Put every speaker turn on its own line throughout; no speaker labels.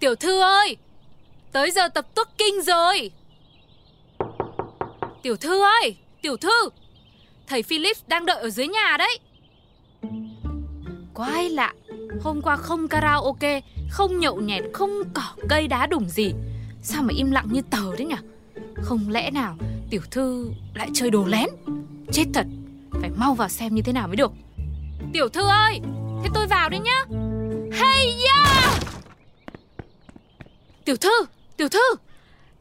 Tiểu thư ơi, Tới giờ tập tuất kinh rồi. Tiểu thư ơi, Tiểu thư, Thầy Philip đang đợi ở dưới nhà đấy. Quái lạ, Hôm qua không karaoke, Không nhậu nhẹt, Không cỏ cây đá đủng gì. Sao mà im lặng như tờ đấy nhỉ Không lẽ nào Tiểu thư lại chơi đồ lén? Chết thật, Phải mau vào xem như thế nào mới được. Tiểu thư ơi, Thế tôi vào đấy nhá. Hey yeah Tiểu thư Tiểu thư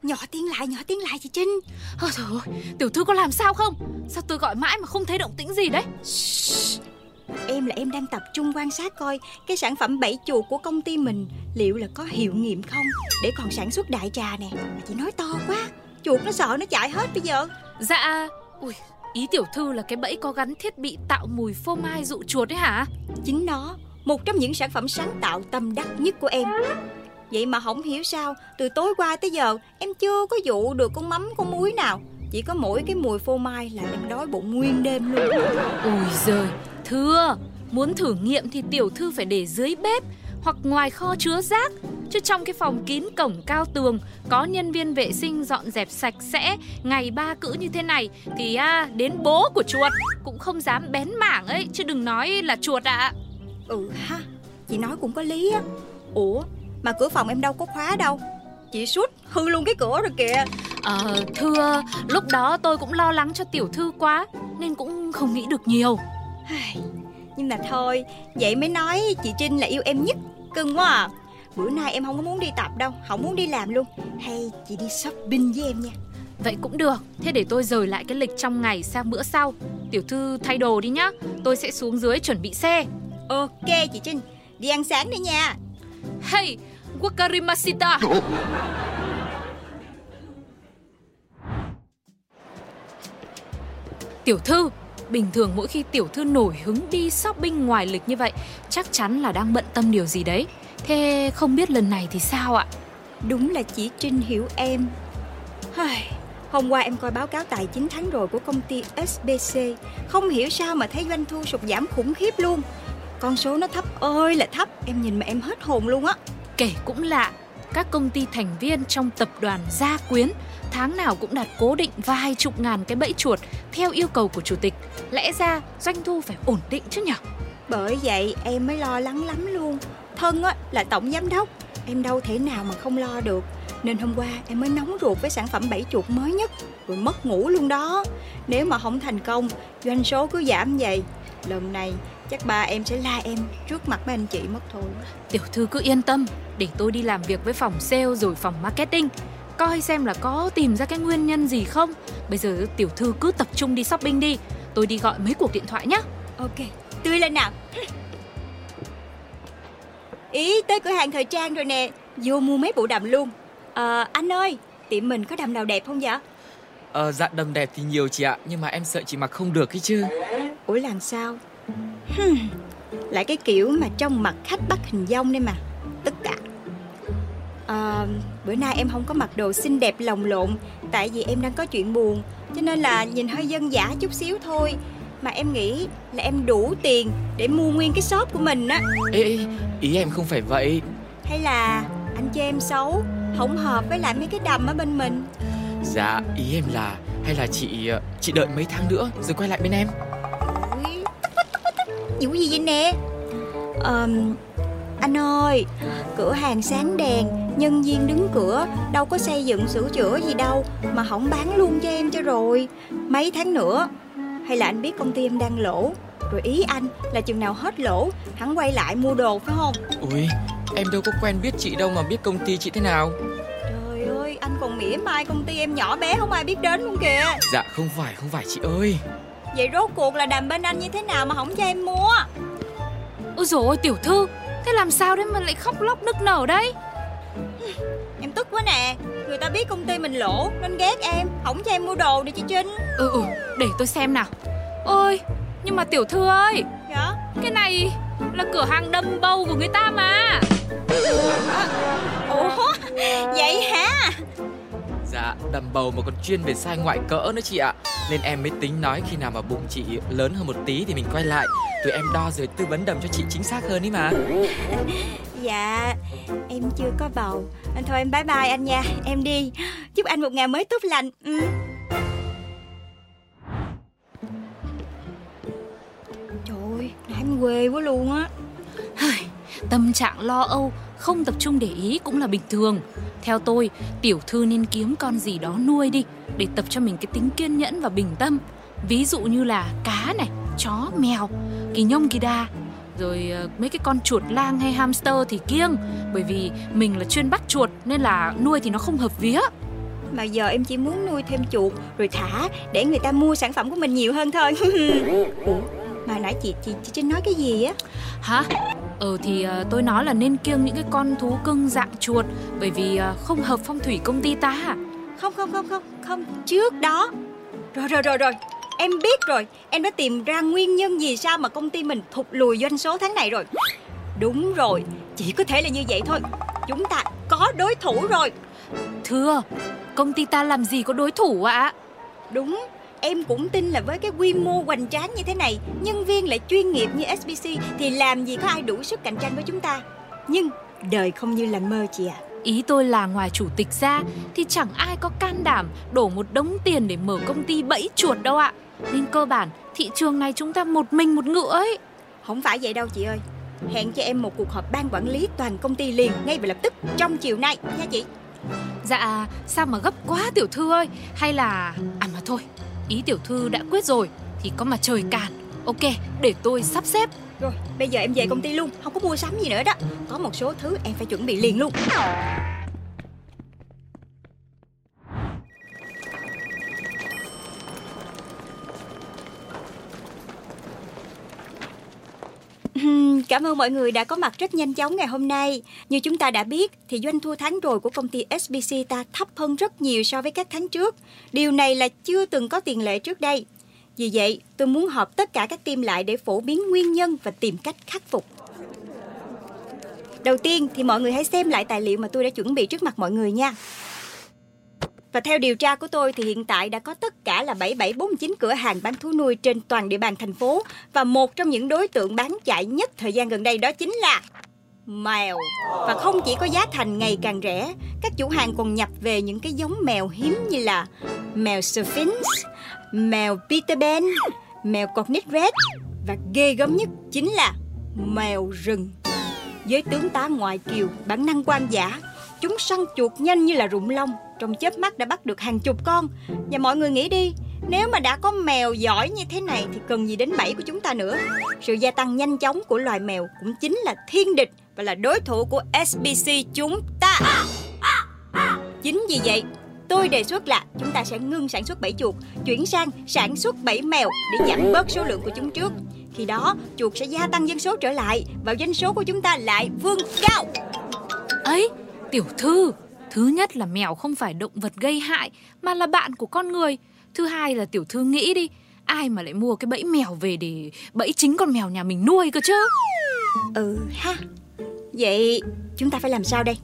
Nhỏ tiếng lại, nhỏ tiếng lại chị Trinh
Ôi trời ơi, tiểu thư có làm sao không? Sao tôi gọi mãi mà không thấy động tĩnh gì đấy?
Shhh. Em là em đang tập trung quan sát coi Cái sản phẩm bẫy chuột của công ty mình Liệu là có hiệu nghiệm không Để còn sản xuất đại trà nè Mà chị nói to quá Chuột nó sợ nó chạy hết bây giờ
Dạ Ui, ý tiểu thư là cái bẫy có gắn thiết bị tạo mùi phô mai dụ chuột đấy hả?
Chính nó Một trong những sản phẩm sáng tạo tâm đắc nhất của em Vậy mà không hiểu sao Từ tối qua tới giờ Em chưa có dụ được con mắm con muối nào. Chỉ có mỗi cái mùi phô mai là em đói bụng nguyên đêm luôn.
Ôi giời, thưa Muốn thử nghiệm thì tiểu thư phải để dưới bếp Hoặc ngoài kho chứa rác. Chứ trong cái phòng kín cổng cao tường Có nhân viên vệ sinh dọn dẹp sạch sẽ Ngày ba cữ như thế này Thì à, đến bố của chuột Cũng không dám bén mảng ấy Chứ đừng nói là chuột ạ. À.
Ừ ha Chị nói cũng có lý á. Ủa mà cửa phòng em đâu có khóa đâu. Chị suốt hư luôn cái cửa rồi kìa.
Ờ thưa Lúc đó tôi cũng lo lắng cho tiểu thư quá Nên cũng không nghĩ được nhiều.
Nhưng mà thôi Vậy mới nói chị Trinh là yêu em nhất. Cưng quá à. Bữa nay em không có muốn đi tập đâu Không muốn đi làm luôn. Hay chị đi shopping với em nha.
Vậy cũng được Thế để tôi rời lại cái lịch trong ngày sang bữa sau. Tiểu thư thay đồ đi nhá Tôi sẽ xuống dưới chuẩn bị xe.
Ok chị Trinh Đi ăn sáng đi nha.
Hey Wakarimashita Tiểu thư Bình thường mỗi khi tiểu thư nổi hứng đi shopping ngoài lịch như vậy Chắc chắn là đang bận tâm điều gì đấy. Thế không biết lần này thì sao ạ?
Đúng là chỉ Trinh hiểu em. Hôm qua em coi báo cáo tài chính tháng rồi của công ty SBC Không hiểu sao mà thấy doanh thu sụt giảm khủng khiếp luôn. Con số nó thấp ơi là thấp Em nhìn mà em hết hồn luôn á
Kể cũng lạ Các công ty thành viên trong tập đoàn Gia Quyến Tháng nào cũng đạt cố định vài chục ngàn cái bẫy chuột Theo yêu cầu của chủ tịch. Lẽ ra doanh thu phải ổn định chứ nhỉ
Bởi vậy em mới lo lắng lắm luôn. Thân á, là tổng giám đốc. Em đâu thể nào mà không lo được. Nên hôm qua em mới nóng ruột với sản phẩm bẫy chuột mới nhất Rồi mất ngủ luôn đó. Nếu mà không thành công Doanh số cứ giảm vậy. Lần này chắc ba em sẽ la em trước mặt mấy anh chị mất thôi.
Tiểu thư cứ yên tâm Để tôi đi làm việc với phòng sale rồi phòng marketing. Coi xem là có tìm ra cái nguyên nhân gì không. Bây giờ tiểu thư cứ tập trung đi shopping đi Tôi đi gọi mấy cuộc điện thoại nhé
Ok, tươi lên nào. Ý tới cửa hàng thời trang rồi nè Vô mua mấy bộ đầm luôn. À, Anh ơi, tiệm mình có đầm nào đẹp không vậy?
Ờ, dạ đầm đẹp thì nhiều chị ạ Nhưng mà em sợ chị mặc không được ấy chứ.
Ủa làm sao hmm, Lại cái kiểu mà trong mặt khách bắt hình dong đây mà. Tất cả. À, Bữa nay em không có mặc đồ xinh đẹp lồng lộn Tại vì em đang có chuyện buồn Cho nên là nhìn hơi dân dã chút xíu thôi. Mà em nghĩ là em đủ tiền Để mua nguyên cái shop của mình á.
Ê, ê, ý em không phải vậy.
Hay là anh cho em xấu Không hợp với lại mấy cái đầm ở bên mình?
Dạ, ý em là Hay là chị ờ, chị đợi mấy tháng nữa Rồi quay lại bên em
Vụ gì vậy nè. Um, Anh ơi Cửa hàng sáng đèn Nhân viên đứng cửa Đâu có xây dựng sửa chữa gì đâu Mà không bán luôn cho em cho rồi. Mấy tháng nữa Hay là anh biết công ty em đang lỗ Rồi ý anh là chừng nào hết lỗ Hắn quay lại mua đồ phải không?
Ui, em đâu có quen biết chị đâu mà biết công ty chị thế nào.
Trời ơi anh còn mỉa mai công ty em nhỏ bé không ai biết đến luôn kìa.
Dạ không phải, không phải chị ơi
Vậy rốt cuộc là đàm bên anh như thế nào mà không cho em mua?
Ôi dồi ôi tiểu thư Thế làm sao đấy mà lại khóc lóc nức nở đấy?
Em tức quá nè Người ta biết công ty mình lỗ Nên ghét em Không cho em mua đồ nè chị Trinh.
Ừ ừ để tôi xem nào. Ôi nhưng mà tiểu thư ơi
Dạ?
Cái này là cửa hàng đâm bầu của người ta mà.
Ủa? Vậy hả
Dạ đầm bầu mà còn chuyên về sai ngoại cỡ nữa chị ạ. Nên em mới tính nói khi nào mà bụng chị lớn hơn một tí thì mình quay lại. Tụi em đo rồi tư vấn đầm cho chị chính xác hơn ý mà.
Dạ Em chưa có bầu. Thôi em bye bye anh nha. Em đi. Chúc anh một ngày mới tốt lành. Ừ. Trời ơi em quê quá luôn á.
Tâm trạng lo âu, không tập trung để ý cũng là bình thường. Theo tôi, tiểu thư nên kiếm con gì đó nuôi đi để tập cho mình cái tính kiên nhẫn và bình tâm. Ví dụ như là cá này, chó, mèo, kỳ nhông kỳ đa. Rồi ờ, mấy cái con chuột lang hay hamster thì kiêng Bởi vì mình là chuyên bắt chuột nên là nuôi thì nó không hợp vía
Mà giờ em chỉ muốn nuôi thêm chuột Rồi thả để người ta mua sản phẩm của mình nhiều hơn thôi Ủa mà nãy chị chị chị Trinh nói cái gì á
Hả? Ừ thì uh, tôi nói là nên kiêng những cái con thú cưng dạng chuột Bởi vì uh, không hợp phong thủy công ty ta.
Không không không không không Trước đó. Rồi rồi rồi rồi Em biết rồi. Em đã tìm ra nguyên nhân gì sao mà công ty mình thụt lùi doanh số tháng này rồi. Đúng rồi Chỉ có thể là như vậy thôi. Chúng ta có đối thủ rồi.
Thưa Công ty ta làm gì có đối thủ ạ? À?
Đúng Em cũng tin là với cái quy mô hoành tráng như thế này Nhân viên lại chuyên nghiệp như SBC Thì làm gì có ai đủ sức cạnh tranh với chúng ta. Nhưng đời không như là mơ chị ạ. À.
Ý tôi là ngoài chủ tịch ra Thì chẳng ai có can đảm Đổ một đống tiền để mở công ty bẫy chuột đâu ạ. Nên cơ bản thị trường này chúng ta một mình một ngựa ấy.
Không phải vậy đâu chị ơi. Hẹn cho em một cuộc họp ban quản lý toàn công ty liền Ngay và lập tức trong chiều nay nha chị.
Dạ sao mà gấp quá tiểu thư ơi. Hay là À mà thôi Ý tiểu thư đã quyết rồi, Thì có mà trời cản Ok, để tôi sắp xếp.
Rồi, bây giờ em về công ty luôn, Không có mua sắm gì nữa đó. Có một số thứ em phải chuẩn bị liền luôn. Cảm ơn mọi người đã có mặt rất nhanh chóng ngày hôm nay. Như chúng ta đã biết thì doanh thu tháng rồi của công ty SBC ta thấp hơn rất nhiều so với các tháng trước. Điều này là chưa từng có tiền lệ trước đây. Vì vậy, tôi muốn họp tất cả các team lại để phổ biến nguyên nhân và tìm cách khắc phục. Đầu tiên thì mọi người hãy xem lại tài liệu mà tôi đã chuẩn bị trước mặt mọi người nha. Và theo điều tra của tôi thì hiện tại đã có tất cả là 7749 cửa hàng bán thú nuôi trên toàn địa bàn thành phố và một trong những đối tượng bán chạy nhất thời gian gần đây đó chính là mèo. Và không chỉ có giá thành ngày càng rẻ, các chủ hàng còn nhập về những cái giống mèo hiếm như là mèo Sphinx, mèo Peter Pan, mèo Cornish Red và ghê gớm nhất chính là mèo rừng. Với tướng tá ngoại kiều, bản năng quan giả, chúng săn chuột nhanh như là rụng lông trong chớp mắt đã bắt được hàng chục con. Và mọi người nghĩ đi, Nếu mà đã có mèo giỏi như thế này Thì cần gì đến bẫy của chúng ta nữa. Sự gia tăng nhanh chóng của loài mèo Cũng chính là thiên địch Và là đối thủ của SBC chúng ta. Chính vì vậy, Tôi đề xuất là chúng ta sẽ ngưng sản xuất bẫy chuột, Chuyển sang sản xuất bẫy mèo Để giảm bớt số lượng của chúng trước. Khi đó, chuột sẽ gia tăng dân số trở lại Và doanh số của chúng ta lại vươn cao.
Ấy, tiểu thư Thứ nhất là mèo không phải động vật gây hại mà là bạn của con người. Thứ hai là tiểu thư nghĩ đi, ai mà lại mua cái bẫy mèo về để bẫy chính con mèo nhà mình nuôi cơ chứ?
Ừ ha. Vậy chúng ta phải làm sao đây?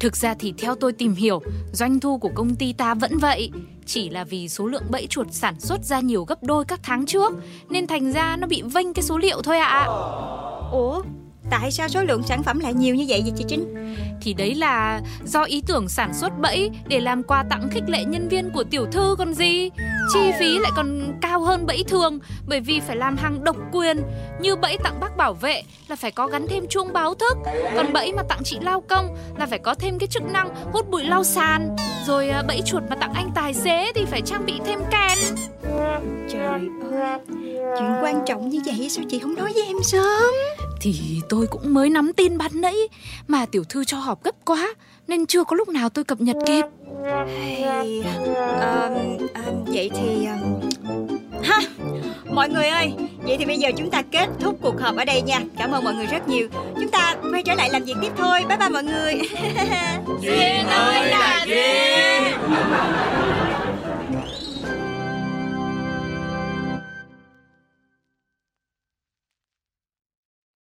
Thực ra thì theo tôi tìm hiểu, doanh thu của công ty ta vẫn vậy, chỉ là vì số lượng bẫy chuột sản xuất ra nhiều gấp đôi các tháng trước nên thành ra nó bị vênh cái số liệu thôi ạ. À.
Ủa, Tại sao số lượng sản phẩm lại nhiều như vậy vậy chị Trinh?
Thì đấy là do ý tưởng sản xuất bẫy để làm quà tặng khích lệ nhân viên của tiểu thư còn gì. Chi phí lại còn cao hơn bẫy thường, bởi vì phải làm hàng độc quyền. Như bẫy tặng bác bảo vệ là phải có gắn thêm chuông báo thức, Còn bẫy mà tặng chị lao công là phải có thêm cái chức năng hút bụi lau sàn. Rồi à, bẫy chuột mà tặng anh tài xế thì phải trang bị thêm kèn.
Trời ơi, chuyện quan trọng như vậy sao chị không nói với em sớm?
Thì tôi cũng mới nắm tin bắt nãy Mà tiểu thư cho họp gấp quá Nên chưa có lúc nào tôi cập nhật kịp.
Hey, um, um, Vậy thì um... Ha Mọi người ơi Vậy thì bây giờ chúng ta kết thúc cuộc họp ở đây nha. Cảm ơn mọi người rất nhiều. Chúng ta quay trở lại làm việc tiếp thôi. Bye bye mọi người.
Duyên ơi